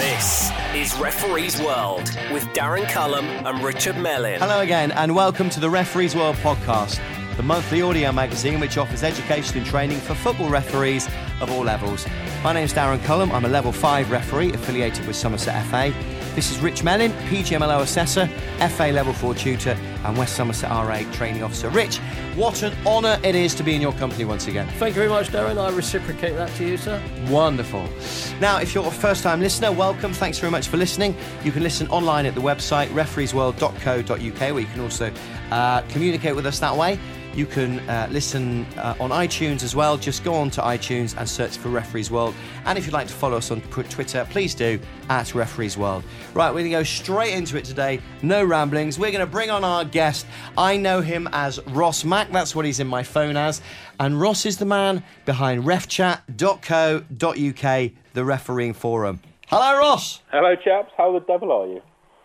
This is Referee's World with Darren Cullum and Richard Mellin. Hello again, and welcome to the Referees World podcast, the monthly audio magazine which offers education and training for football referees of all levels. My name is Darren Cullum. I'm a level 5 referee affiliated with Somerset FA. This is Rich Mellin, PGMOL assessor, FA level 4 tutor, and West Somerset RA training officer. Rich, what an honour it is to be in your company once again. Thank you very much, Darren. I reciprocate that to you, sir. Wonderful. Now, if you're a first time listener, welcome. Thanks very much for listening. You can listen online at the website refereesworld.co.uk, where you can also uh, communicate with us that way. You can uh, listen uh, on iTunes as well. Just go on to iTunes and search for Referees World. And if you'd like to follow us on Twitter, please do at Referees World. Right, we're going to go straight into it today. No ramblings. We're going to bring on our guest. I know him as Ross Mack. That's what he's in my phone as. And Ross is the man behind refchat.co.uk, the refereeing forum. Hello, Ross. Hello, chaps. How the devil are you?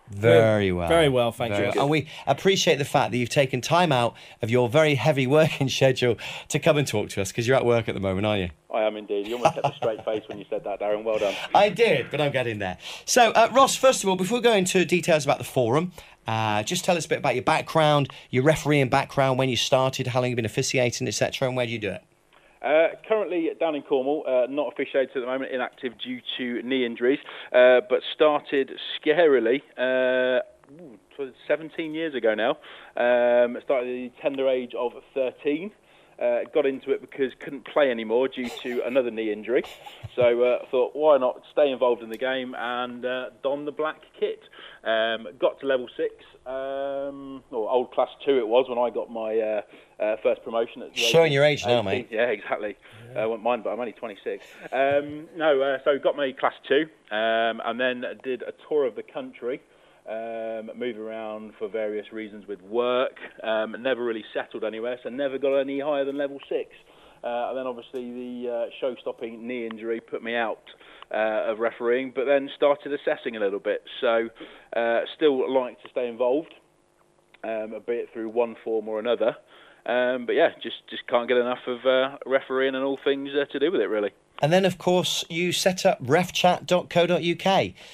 Very well. Very well, thank Very you. well. And we appreciate the fact that you've taken time out of your very heavy working schedule to come and talk to us because you're at work at the moment, aren't you? I am indeed. You almost kept a straight face when you said that, Darren. Well done. I did, but I'm getting there. So, uh, Ross, first of all, before we go into details about the forum, uh, just tell us a bit about your background, your refereeing background, when you started, how long you've been officiating, etc., and where do you do it? Uh, currently down in Cornwall, uh, not officiated at the moment, inactive due to knee injuries, uh, but started scarily. Uh, ooh, 17 years ago now. Um, started at the tender age of 13. Uh, got into it because couldn't play anymore due to another knee injury. So uh, thought, why not stay involved in the game and uh, don the black kit. Um, got to level six, um, or old class two it was when I got my uh, uh, first promotion. At Showing your age now, mate. Yeah, exactly. I uh, won't mind, but I'm only 26. Um, no, uh, so got my class two, um, and then did a tour of the country. Um, moved around for various reasons with work, um, never really settled anywhere, so never got any higher than level six. Uh, and then obviously the uh, show-stopping knee injury put me out uh, of refereeing, but then started assessing a little bit. So uh, still like to stay involved, um, be it through one form or another. Um, but yeah, just just can't get enough of uh, refereeing and all things uh, to do with it really. And then, of course, you set up refchat.co.uk,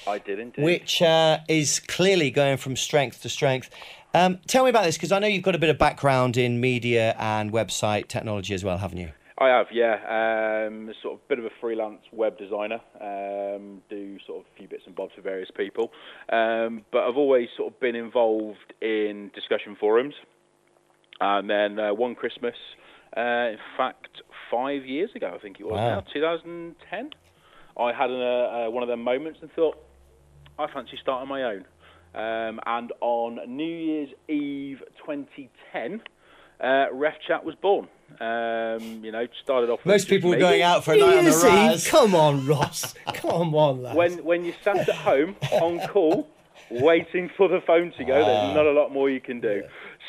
I did indeed. which uh, is clearly going from strength to strength. Um, tell me about this because I know you've got a bit of background in media and website technology as well, haven't you? I have, yeah. Um, sort of a bit of a freelance web designer. Um, do sort of a few bits and bobs for various people, um, but I've always sort of been involved in discussion forums. And then uh, one Christmas, uh, in fact, five years ago, I think it was Wow. now, 2010, I had an, uh, uh, one of them moments and thought, I fancy starting my own. Um, and on New Year's Eve 2010, uh, Ref Chat was born. Um, you know, started off. Most people were going out for a night on the Easy. Raz. Come on, Ross. Come on, lad. When when you sat at home on call, waiting for the phone to go, Ah. there's not a lot more you can do.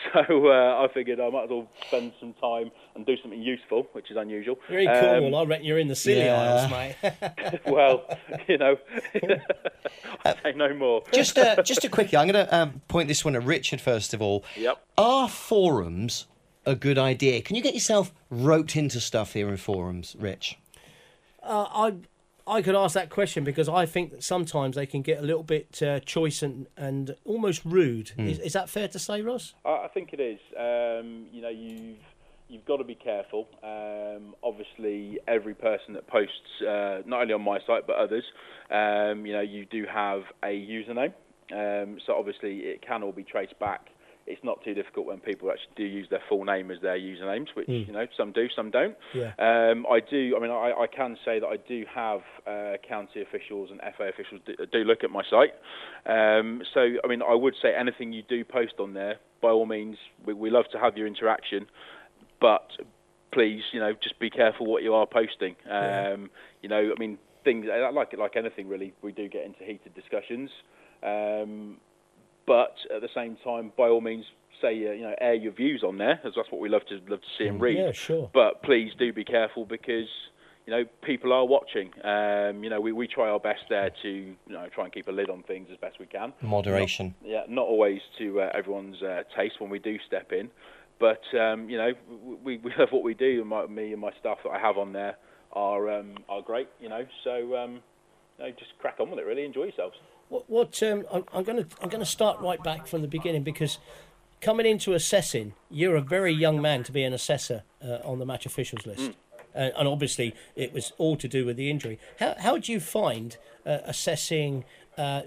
So uh, I figured I might as well spend some time and do something useful, which is unusual. you're in Um, I reckon you're in the Scilly yeah. Isles, mate. well, you know, I'll say no more. just, uh, just a quickie. I'm going to um, point this one at Richard first of all. Yep. Are forums a good idea? Can you get yourself roped into stuff here in forums, Rich? uh, I I could ask that question because I think that sometimes they can get a little bit uh, choice and, and almost rude. Hmm. Is, is that fair to say, Ross? I I think it is. Um, you know, you've you've got to be careful. Um, obviously, every person that posts, uh, not only on my site but others, um, you know, you do have a username. Um, so obviously, it can all be traced back. It's not too difficult when people actually do use their full name as their usernames, which you know some do, some don't. Yeah. Um, I do. I mean, I, I can say that I do have uh, county officials and FA officials do, do look at my site. Um, so, I mean, I would say anything you do post on there, by all means, we, we love to have your interaction, but please, you know, just be careful what you are posting. Um, You know, I mean, things like like anything really, we do get into heated discussions. Um, but at the same time, by all means, say uh, you know air your views on there, as that's what we love to love to see and read. Yeah, sure. But please do be careful because you know people are watching. Um, you know we, we try our best there to you know try and keep a lid on things as best we can. Moderation. Not, yeah, not always to uh, everyone's uh, taste when we do step in, but um, you know we, we love what we do. And my, me and my staff that I have on there are um, are great. You know, so um, you know, just crack on with it. Really enjoy yourselves. What, what um, I'm, I'm going to I'm going to start right back from the beginning because coming into assessing, you're a very young man to be an assessor uh, on the match officials list. Mm. Uh, and obviously, it was all to do with the injury. How how do you find uh, assessing? Uh,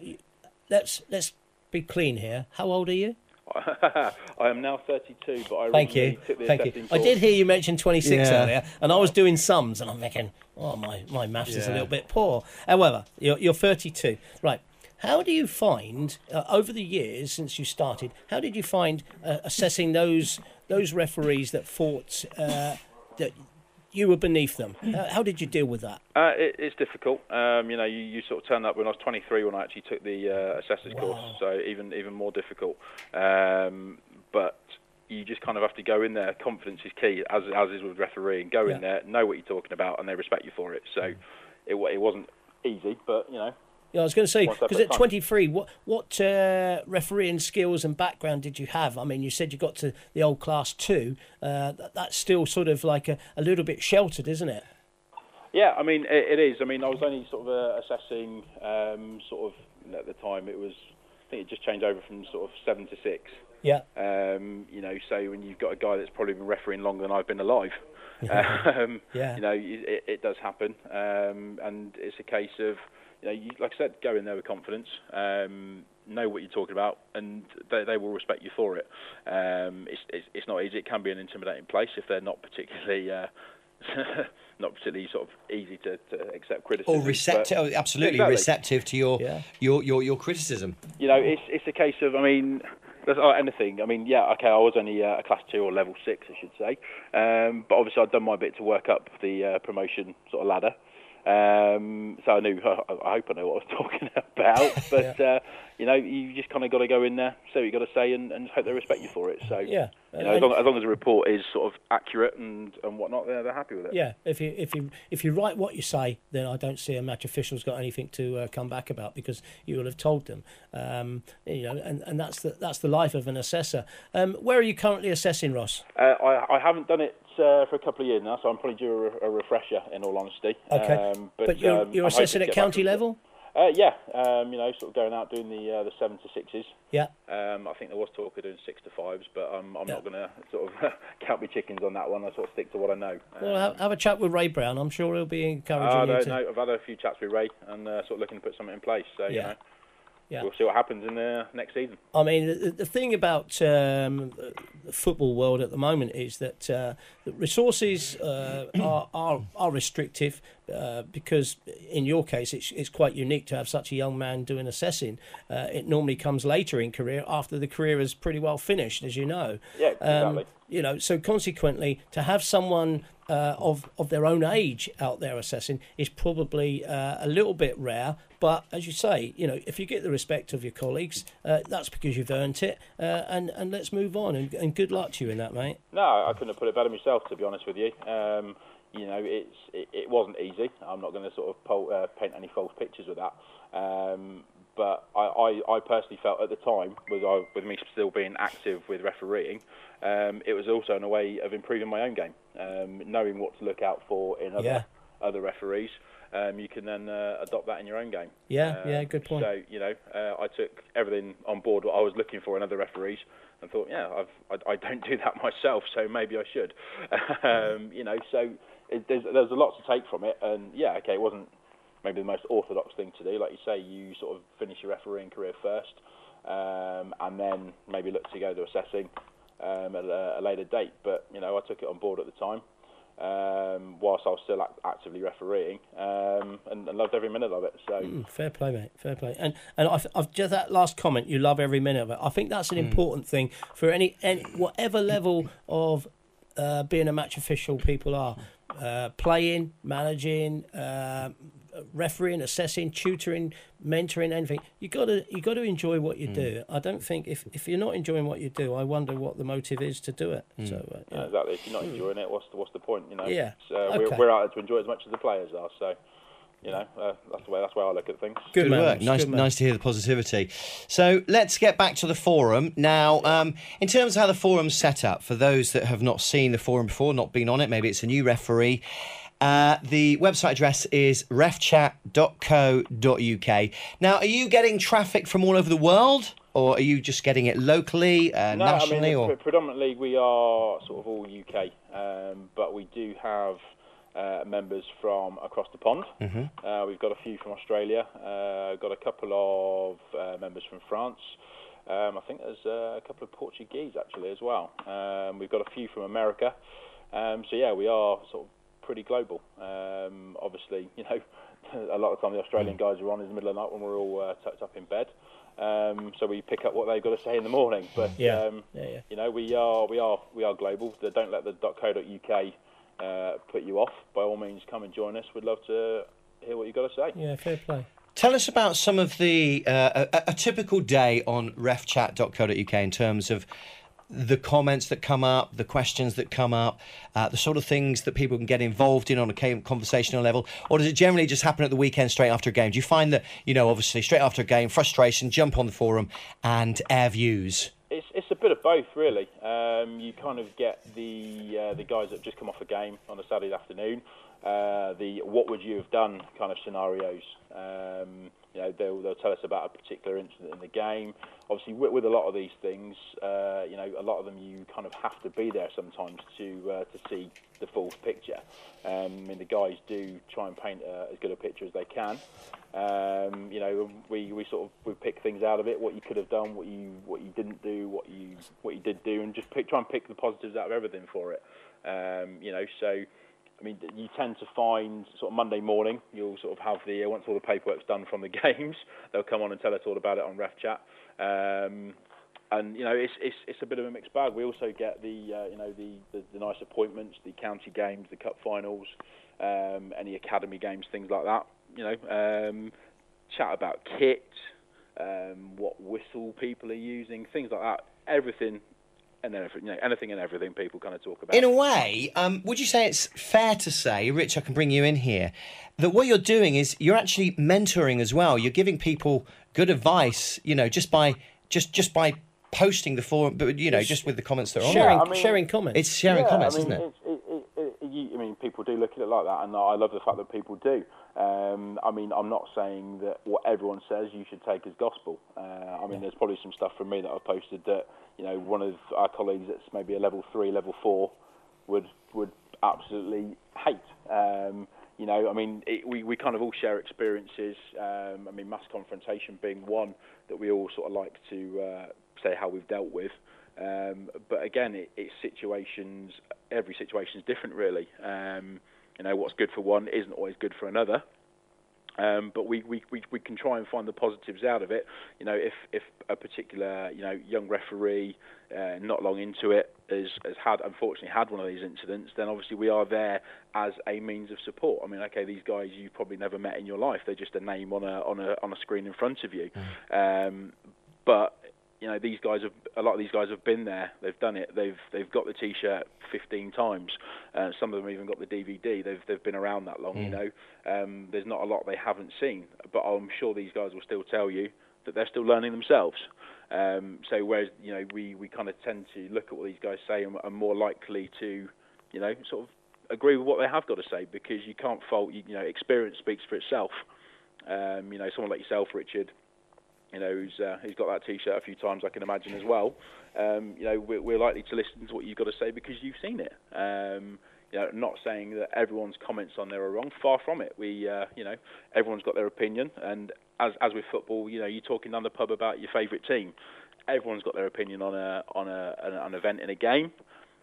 let's let's be clean here. How old are you? I am now 32, but I Thank you. took the Thank you. assessing I did hear you mention 26 Yeah. earlier, and I was doing sums, and I'm thinking, oh, my, my maths is a little bit poor. However, you're, you're 32. Right. How do you find, uh, over the years since you started, how did you find uh, assessing those those referees that fought uh, that you were beneath them? How, how did you deal with that? Uh, it, it's difficult. Um, you know, you, you sort of turned up when I was 23 when I actually took the uh, assessor's course, so even even more difficult. Um, but you just kind of have to go in there. Confidence is key, as as is with refereeing. Go Yeah. in there, know what you're talking about, and they respect you for it. So it it wasn't easy, but you know, Yeah, I was going to say because at a at time. 23, what what uh, refereeing skills and background did you have? I mean, you said you got to the old class two. Uh, that, that's still sort of like a, a little bit sheltered, isn't it? Yeah, I mean it, it is. I mean I was only sort of uh, assessing um, sort of at the time it was I think it just changed over from sort of seven to six. Yeah, Um, you know, so when you've got a guy that's probably been refereeing longer than I've been alive, um, Yeah. you know, it, it does happen, um, and it's a case of, you know, you, like I said, go in there with confidence, um, know what you're talking about, and they, they will respect you for it. Um, it's, it's it's not easy. It can be an intimidating place if they're not particularly. Uh, not particularly sort of easy to, to accept criticism. Or receptive, but- oh, absolutely Exactly. receptive to your, Yeah. your your your criticism. you know, it's it's a case of, I mean, uh, anything. I mean, yeah, okay, I was only uh, a class two or level six, I should say, um, but obviously I'd done my bit to work up the uh, promotion sort of ladder. Um, so I knew, I, I hope I know what I was talking about, but uh, you know, you just kind of got to go in there, say what you got to say, and, and hope they respect you for it. So Yeah. you know, as long, as long as the report is sort of accurate and, and whatnot, they're, they're happy with it. yeah. If you if you if you write what you say, then I don't see a match official's got anything to uh, come back about because you will have told them. Um, you know, and, and that's the that's the life of an assessor. Um, where are you currently assessing, Ross? Uh, I, I haven't done it uh, for a couple of years now, so I'm probably due a, re- a refresher, in all honesty. Okay, Um, but, you're um, you're assessing at county level. it. Uh, yeah, um, you know, sort of going out doing the uh, the seven to sixes. Yeah. Um, I think there was talk of doing six to fives, but um, I'm Yeah. not going to sort of count my chickens on that one. I sort of stick to what I know. Well, have, have a chat with Ray Brown. I'm sure he'll be encouraging I you to. know. I've had a few chats with Ray and uh, sort of looking to put something in place. So you Yeah. know, Yeah. we'll see what happens in the next season. I mean, the, the thing about um, the football world at the moment is that uh, resources uh, are, are are restrictive uh, because, in your case, it's it's quite unique to have such a young man doing assessing. Uh, it normally comes later in career after the career is pretty well finished, as you know. Yeah, Um, exactly. you know, so consequently, to have someone uh, of of their own age out there assessing is probably uh, a little bit rare. But as you say, you know, if you get the respect of your colleagues, uh, that's because you've earned it. Uh, and and let's move on. And, and good luck to you in that, mate. No, I couldn't have put it better myself, to be honest with you. Um, you know, it's it, it wasn't easy. I'm not going to sort of uh, paint any false pictures with that. Um, but I, I, I personally felt at the time, was I, with me still being active with refereeing, um, it was also in a way of improving my own game, um, knowing what to look out for in other Yeah. other referees. Um, you can then uh, adopt that in your own game. Yeah, Um, yeah, good point. So you know, uh, I took everything on board what I was looking for in other referees, and thought, yeah, I've, I, I don't do that myself, so maybe I should. um, you know, so it, there's there's a lot to take from it, and yeah, okay, it wasn't maybe the most orthodox thing to do. Like you say, you sort of finish your refereeing career first, um, and then maybe look to go to assessing um, at a, a later date. But you know, I took it on board at the time. Um, whilst I was still act- actively refereeing, um, and, and loved every minute of it. So Mm, Fair play, mate. Fair play. And and I've, I've just that last comment. You love every minute of it. I think that's an important thing for any any whatever level of uh, being a match official people are uh, playing, managing, uh, refereeing, assessing, tutoring, mentoring, anything. You gotta you got to enjoy what you do. I don't think if if you're not enjoying what you do, I wonder what the motive is to do it. So uh, yeah. Yeah, exactly. If you're not enjoying it, what's the what's the point? You know. Yeah. So uh, Okay. we're, we're out there to enjoy it as much as the players are. So, you know, uh, that's the way that's the way I look at things. good, Good work. Nice, Good nice to hear the positivity. So let's get back to the forum now. Um, in terms of how the forum's set up, for those that have not seen the forum before, not been on it, maybe it's a new referee. Uh, the website address is refchat.co.uk. Now, are you getting traffic from all over the world, or are you just getting it locally, uh, No, nationally, I mean, or? predominantly we are sort of all UK, um, but we do have uh, members from across the pond. Mm-hmm. Uh, we've got a few from Australia. Uh, got a couple of uh, members from France. Um, I think there's uh, a couple of Portuguese actually as well. Um, we've got a few from America. Um, so yeah, we are sort of pretty global. Um, obviously, you know, a lot of the time the Australian guys are on in the middle of the night when we're all uh, tucked up in bed. Um, so we pick up what they've got to say in the morning. But Yeah. um, Yeah, yeah. you know, we are we are we are global. So Don't let the .co.uk uh, put you off. By all means, come and join us. We'd love to hear what you've got to say. Yeah, fair play. Tell us about some of the uh, a, a typical day on refchat.co.uk in terms of the comments that come up, the questions that come up, uh, the sort of things that people can get involved in on a conversational level, or does it generally just happen at the weekend straight after a game? Do you find that you know, obviously, straight after a game, frustration, jump on the forum and air views? It's it's a bit of both, really. Um, you kind of get the uh, the guys that just come off a game on a Saturday afternoon. Uh, the what would you have done kind of scenarios. Um, you know, they'll, they'll tell us about a particular incident in the game. Obviously, with, with a lot of these things, uh, you know, a lot of them you kind of have to be there sometimes to uh, to see the full picture. Um, I mean, the guys do try and paint uh, as good a picture as they can. Um, you know, we, we sort of we pick things out of it, what you could have done, what you what you didn't do, what you what you did do, and just pick, try and pick the positives out of everything for it. Um, you know, so I mean, you tend to find sort of Monday morning, you'll sort of have the once all the paperwork's done from the games, they'll come on and tell us all about it on Ref Chat. Um, and you know, it's, it's it's a bit of a mixed bag. We also get the uh, you know the, the the nice appointments, the county games, the cup finals, um, any academy games, things like that. You know, um, chat about kit, um, what whistle people are using, things like that. Everything and everything, you know, anything and everything people kind of talk about. In a way, um, would you say it's fair to say, Rich, I can bring you in here, that what you're doing is you're actually mentoring as well. You're giving people good advice, you know, just by just just by posting the forum, but you know, just with the comments that are on Sharing, there. I mean- sharing comments. It's sharing yeah, comments, I mean, isn't it? It's, it, it, it you, I mean, people do look at it like that, and I love the fact that people do. Um, I mean, I'm not saying that what everyone says you should take as gospel. Uh, I mean, there's probably some stuff from me that I've posted that you know one of our colleagues that's maybe a level three, level four would would absolutely hate. Um, you know, I mean, it, we, we kind of all share experiences. Um, I mean, mass confrontation being one that we all sort of like to uh, say how we've dealt with. Um, but again, it, it's situations. Every situation is different, really. Um, you know, what's good for one isn't always good for another. Um, but we, we, we, we can try and find the positives out of it. You know, if, if a particular you know young referee, uh, not long into it, has, has had unfortunately had one of these incidents, then obviously we are there as a means of support. I mean, okay, these guys you've probably never met in your life; they're just a name on a on a on a screen in front of you. Um, but you know these guys have a lot of these guys have been there. They've done it. They've they've got the t-shirt 15 times. Uh, some of them even got the dvd they've they've been around that long you know. Um, there's not a lot they haven't seen but i'm sure these guys will still tell you that they're still learning themselves. Um, so whereas you know we we kind of tend to look at what these guys say and are more likely to you know sort of agree with what they have got to say because you can't fault you, you know experience speaks for itself. Um, you know someone like yourself richard you know, who's uh, who's got that T-shirt a few times, I can imagine as well. Um, you know, we're, we're likely to listen to what you've got to say because you've seen it. Um, you know, not saying that everyone's comments on there are wrong. Far from it. We, uh, you know, everyone's got their opinion, and as as with football, you know, you're talking down the pub about your favourite team. Everyone's got their opinion on a on a an, an event in a game,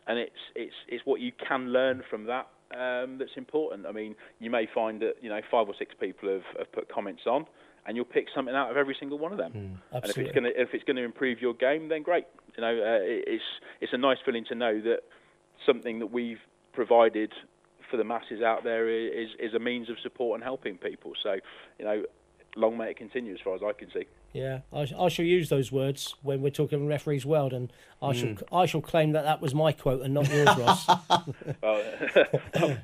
and it's it's it's what you can learn from that um, that's important. I mean, you may find that you know five or six people have, have put comments on, and you'll pick something out of every single one of them. and if it's absolutely. going to if it's going to improve your game, then great. You know, uh, it's it's a nice feeling to know that something that we've provided for the masses out there is is a means of support and helping people. So, you know, long may it continue as far as I can see. Yeah, I, I shall use those words when we're talking referees' world, and I shall I shall claim that that was my quote and not yours, Ross. Well,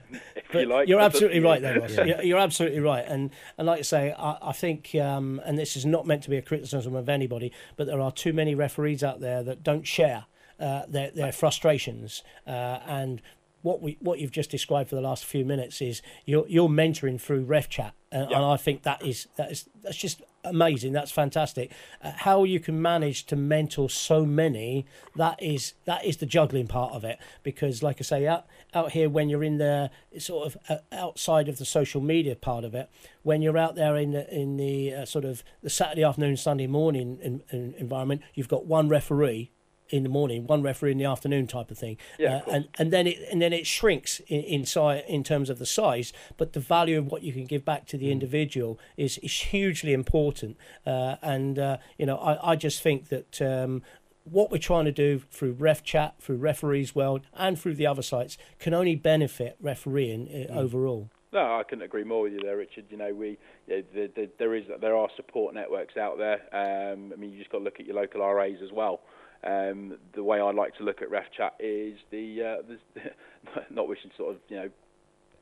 you like, you're that's up to absolutely right there, Ross. You're, you're absolutely right, and and like I say, I, I think, um, and this is not meant to be a criticism of anybody, but there are too many referees out there that don't share uh, their their frustrations. Uh, and what we what you've just described for the last few minutes is you're you're mentoring through ref chat. And, Yeah. and i think that is that is that's just amazing. That's fantastic. Uh, how you can manage to mentor so many that is that is the juggling part of it. Because like i say out out here when you're in the sort of uh, outside of the social media part of it when you're out there in the in the uh, sort of the saturday afternoon sunday morning in, in environment you've got one referee in the morning, one referee in the afternoon, type of thing. Yeah, Uh, course. and and then it and then it shrinks in, in size in terms of the size, but the value of what you can give back to Mm. the individual is is hugely important. Uh, and uh, you know, I, I just think that. Um, what we're trying to do through Ref Chat, through Referees World, and through the other sites can only benefit refereeing uh, Mm. overall. No, I couldn't agree more with you there, Richard. You know, we yeah, the, the, there is there are support networks out there. Um, I mean, you just got to look at your local RAs as well. Um, the way I like to look at Ref Chat is the, uh, the not wishing to sort of you know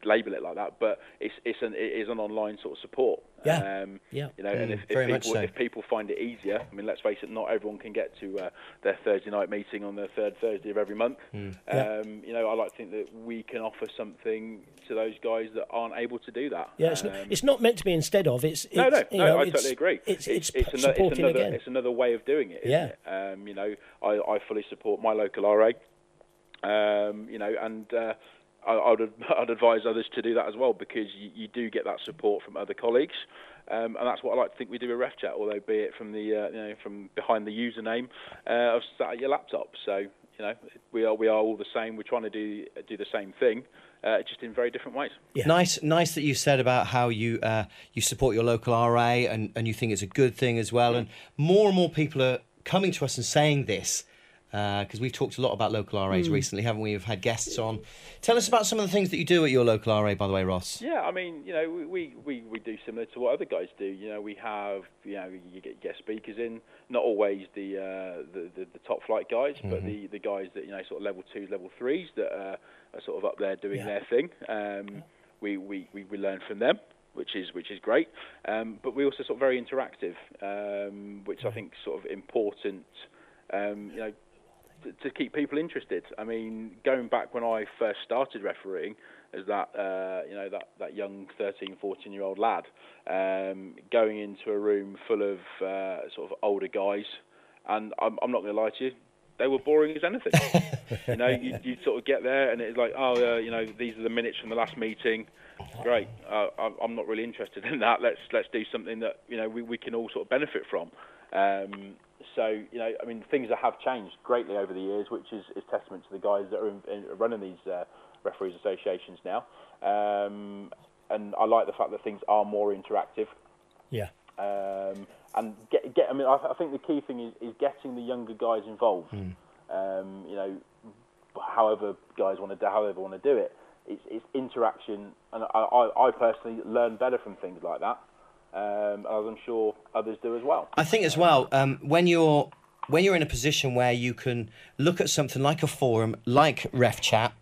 label it like that, but it's it's an it is an online sort of support. Yeah. Um, Yeah. You know, and Mm, if, if very much people so. if people find it easier, I mean, let's face it, not everyone can get to uh, their Thursday night meeting on the third Thursday of every month. Mm. Yeah. Um, you know, I like to think that we can offer something to those guys that aren't able to do that. Yeah, it's, Um, it's not meant to be instead of. It's, it's no, no, you no. know, I it's- totally agree. It's it's, it's, another, it's supporting another, again. it's another way of doing it. Yeah. It? Um, you know, I, I fully support my local RA. Um, you know, and uh, I, I would I'd advise others to do that as well because you, you do get that support from other colleagues. Um, and that's what I like to think we do with Ref Chat, although be it from the uh, you know from behind the username uh, of sat at your laptop. So you know we are we are all the same. We're trying to do do the same thing, uh, just in very different ways. Yeah. Nice, nice that you said about how you uh, you support your local RA and, and you think it's a good thing as well. And more and more people are coming to us and saying this because we've talked a lot about local RAs recently, haven't we? We've had guests on. Tell us about some of the things that you do at your local RA, by the way, Ross. Yeah, I mean, you know, we, we, we, we do similar to what other guys do. You know, we have, you know, you get guest speakers in, not always the uh, the, the, the top flight guys, but the, the guys that, you know, sort of level two, level threes that uh, are sort of up there doing Yeah. their thing. Um, we, we, we, we learn from them. Which is which is great, um, but we also sort of very interactive, um, which I think is sort of important. Um, you know, to, to keep people interested. I mean, going back when I first started refereeing as that uh, you know that, that young 13, 14 year old lad, um, going into a room full of uh, sort of older guys, and I'm, I'm not going to lie to you. They were boring as anything. you know, you, you sort of get there and it's like, oh, uh, you know, these are the minutes from the last meeting. Great. Uh, I'm- I'm not really interested in that. Let's let's do something that you know we, we can all sort of benefit from. Um, so you know, I mean, things have changed greatly over the years, which is, is testament to the guys that are in, in, running these uh, referees associations now. Um, and I like the fact that things are more interactive. yeah. Um, and get, get, I mean, I, I think the key thing is, is getting the younger guys involved. Um, you know, however guys want to do, however want to do it, it's, it's interaction, and I, I, I personally learn better from things like that, um, as I'm sure others do as well. I think as well um, when you're when you're in a position where you can look at something like a forum, like Ref Chat,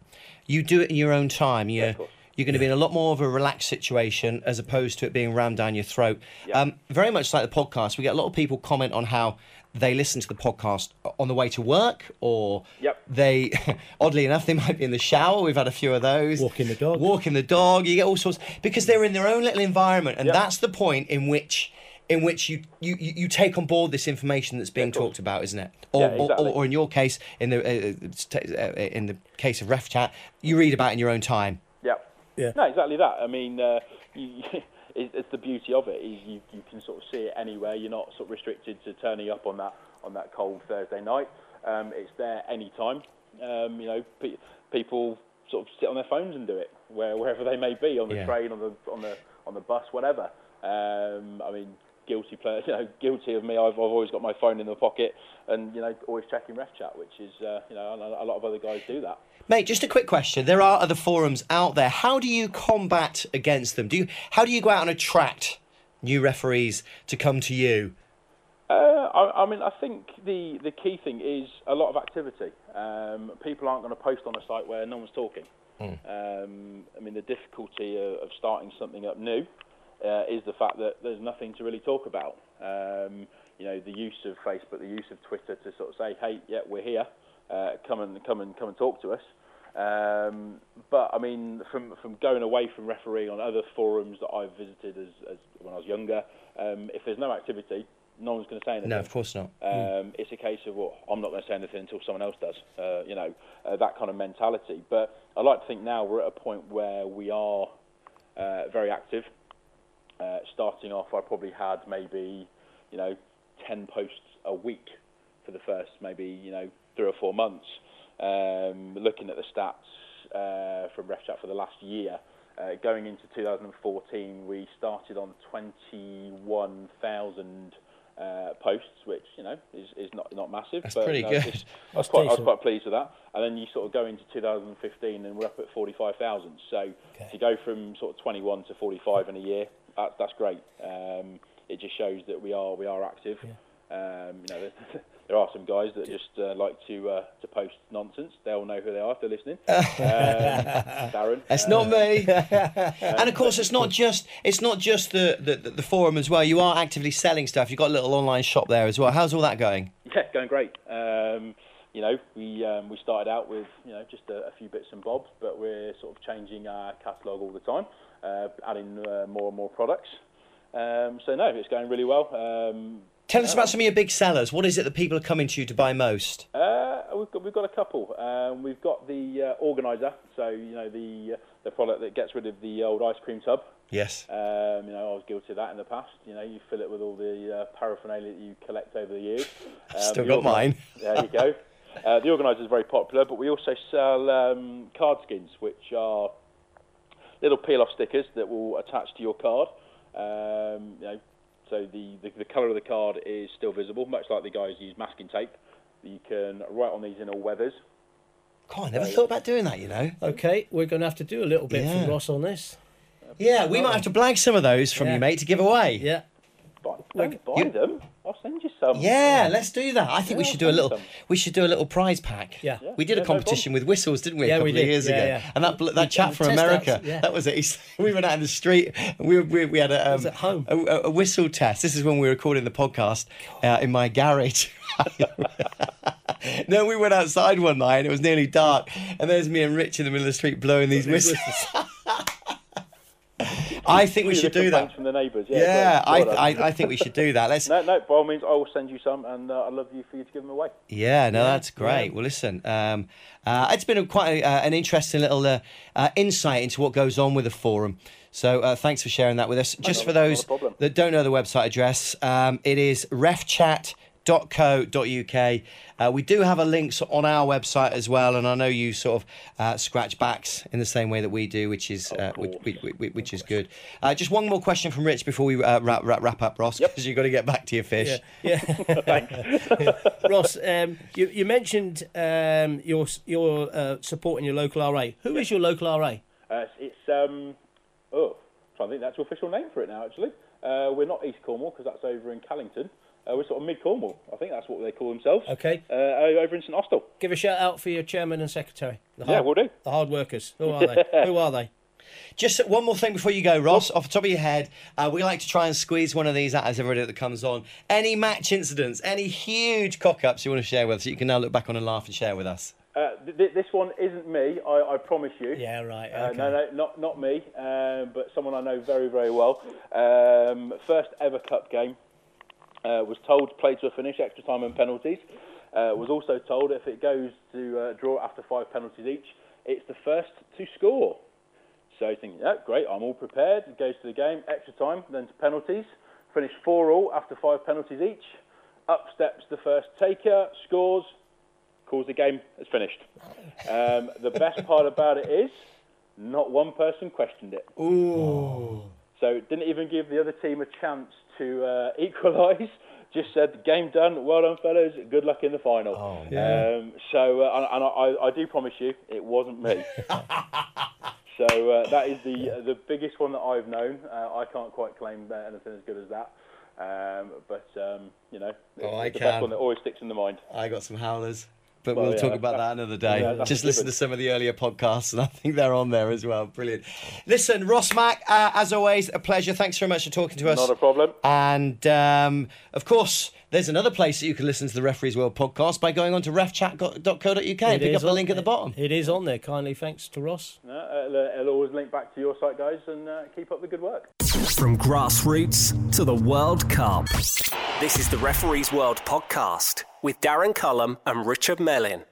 you do it in your own time. You're course. you're going to be in a lot more of a relaxed situation as opposed to it being rammed down your throat. Yeah. Um, very much like the podcast, we get a lot of people comment on how they listen to the podcast on the way to work, or Yep. They, oddly enough, they might be in the shower. We've had a few of those. Walking the dog. Walking the dog. You get all sorts because they're in their own little environment, and Yep. that's the point in which in which you, you, you you take on board this information that's being of course. talked about, isn't it? Or, Yeah, exactly. or, or in your case, in the uh, uh, in the case of Ref Chat, you read about it in your own time. Yeah. Yeah. No, exactly that. I mean, uh, you, it's, it's the beauty of it is you, you can sort of see it anywhere. You're not sort of restricted to turning up on that on that cold Thursday night. Um, it's there anytime. Um, you know, pe- people sort of sit on their phones and do it where, wherever they may be on the Yeah. train, on the on the on the bus, whatever. Um, I mean, guilty player, you know, guilty of me. I've, I've always got my phone in the pocket and you know always checking ref chat, which is uh, you know a a lot of other guys do that. Mate, just a quick question. There are other forums out there. How do you combat against them? Do you how do you go out and attract new referees to come to you? Uh, I, I mean, I think the, the key thing is a lot of activity. Um, people aren't going to post on a site where no one's talking. Um, I mean, the difficulty of, of starting something up new uh, is the fact that there's nothing to really talk about. Um, you know, the use of Facebook, the use of Twitter to sort of say, "Hey, yeah, we're here. Uh, come and come and come and talk to us." Um, but I mean, from from going away from refereeing on other forums that I've visited as, as when I was younger, um, if there's no activity, no one's going to say anything. No, of course not. Um, It's a case of, well, I'm not going to say anything until someone else does. Uh, you know, uh, that kind of mentality. But I like to think now we're at a point where we are uh, very active. Uh, starting off, I probably had maybe, you know, 10 posts a week for the first maybe, you know, three or four months. Um, looking at the stats uh, from RefChat for the last year, uh, going into 2014, we started on 21,000 uh, posts, which you know is, is not not massive. That's but, pretty good. I was quite I was quite pleased with that. And then you sort of go into 2015, and we're up at 45,000. So to go from sort of 21 to 45 in a year, that, that's great. Um, it just shows that we are we are active. Um, you know, there, are some guys that just uh, like to uh, to post nonsense. They'll know who they are if they're listening. um, Darren. It's not me. and of course, it's not just it's not just the, the the forum as well. You are actively selling stuff. You've got a little online shop there as well. How's all that going? Yeah, going great. Um, you know, we um, we started out with you know just a, a few bits and bobs, but we're sort of changing our catalogue all the time, uh, adding uh, more and more products. Um, so no, it's going really well. Tell us about some of your big sellers. What is it that people are coming to you to buy most? Uh, we've got we've got a couple. Um, we've got the uh, organizer, so you know the uh, the product that gets rid of the old ice cream tub. Yes. Um, you know, I was guilty of that in the past. You know, you fill it with all the uh, paraphernalia that you collect over the years. Um, Still got organi- mine. There you go. Uh, the organizer is very popular, but we also sell um, card skins, which are little peel-off stickers that will attach to your card. Um, you know, so the, the, the colour of the card is still visible, much like the guys use masking tape. You can write on these in all weathers. God, I never thought about doing that. You know. Okay, we're going to have to do a little bit Yeah. from Ross on this. Yeah, we might have to blag some of those from Yeah. you, mate, to give away. Yeah. Buy, don't buy you- them. I'll send you some. Yeah, let's do that. I think we should do a I'll send little. some. We should do a little prize pack. Yeah. we did Yeah, a no competition with whistles, didn't we? Yeah, a couple we of did. years Yeah, ago. yeah. And that bl- that chap from test America, outs, yeah. that was it. He's- we went out in the street. And we we, we had a, um, was at home. A, a- a whistle test. This is when we were recording the podcast uh, in my garage. no, we went outside one night. and It was nearly dark, and there's me and Rich in the middle of the street blowing these whistles. I think we should do that. From the neighbours. Yeah, Yeah, I, I. I think we should do that. Let's No, no. By all means, I will send you some, and uh, I'd love you for you to give them away. Yeah, no, that's great. Well, listen, um, uh, it's been a, quite a, uh, an interesting little uh, uh, insight into what goes on with the forum. So uh, thanks for sharing that with us. Just not- for those that don't know the website address, um, it is refchat.co.uk. Uh, we do have a link on our website as well, and I know you sort of uh, scratch backs in the same way that we do, which is uh, which, which, which, which is good. Uh, just one more question from Rich before we uh, wrap, wrap, wrap up, Ross, because you've got to get back to your fish. Yeah. yeah. Ross, um, you, you mentioned um, your your uh, supporting your local RA. Who is your local RA? Uh, it's um, oh, I'm trying to think that's the official name for it now. Actually, uh, we're not East Cornwall because that's over in Callington. Uh, we're sort of mid Cornwall. I think that's what they call themselves. Okay. Uh, over in St Austell. Give a shout out for your chairman and secretary. The Yeah, we'll do. The hard workers. Who are they? Who are they? Just one more thing before you go, Ross. Off the top of your head, uh, we like to try and squeeze one of these out as everybody that comes on. Any match incidents, any huge cock ups you want to share with us, you can now look back on and laugh and share with us. Uh, th- th- this one isn't me. I, I promise you. Yeah, right. Uh, no, no, not not me, um, but someone I know very, very well. Um, first ever cup game. Uh, was told to play to a finish, extra time and penalties. Uh, was also told if it goes to uh, draw after five penalties each, it's the first to score. So thinking, yeah, great, I'm all prepared. It goes to the game, extra time, then to penalties. Finish four all after five penalties each. Up steps the first taker, scores, calls the game as finished. Um, the best part about it is, not one person questioned it. Ooh. So it didn't even give the other team a chance to uh, equalise. Just said, game done. Well done, fellas. Good luck in the final. Oh, um, so, uh, and, and I, I do promise you, it wasn't me. so uh, that is the the biggest one that I've known. Uh, I can't quite claim anything as good as that. Um, but um, you know, it's, Oh, I it's the can. best one that always sticks in the mind. I got some howlers. But Well, we'll yeah, talk about that another day. yeah, Just listen given. to some of the earlier podcasts, and I think they're on there as well. Brilliant. Listen, Ross Mack, uh, as always, a pleasure. Thanks very much for talking to us. Not a problem. And um, of course, there's another place that you can listen to the Referees World podcast by going on to refchat.co.uk and pick up the on- link at the bottom. It is on there. Kindly thanks to Ross. No, uh, it'll, it'll always link back to your site, guys, and uh, keep up the good work. From grassroots to the World Cup. This is the Referees World podcast with Darren Cullum and Richard Mellin.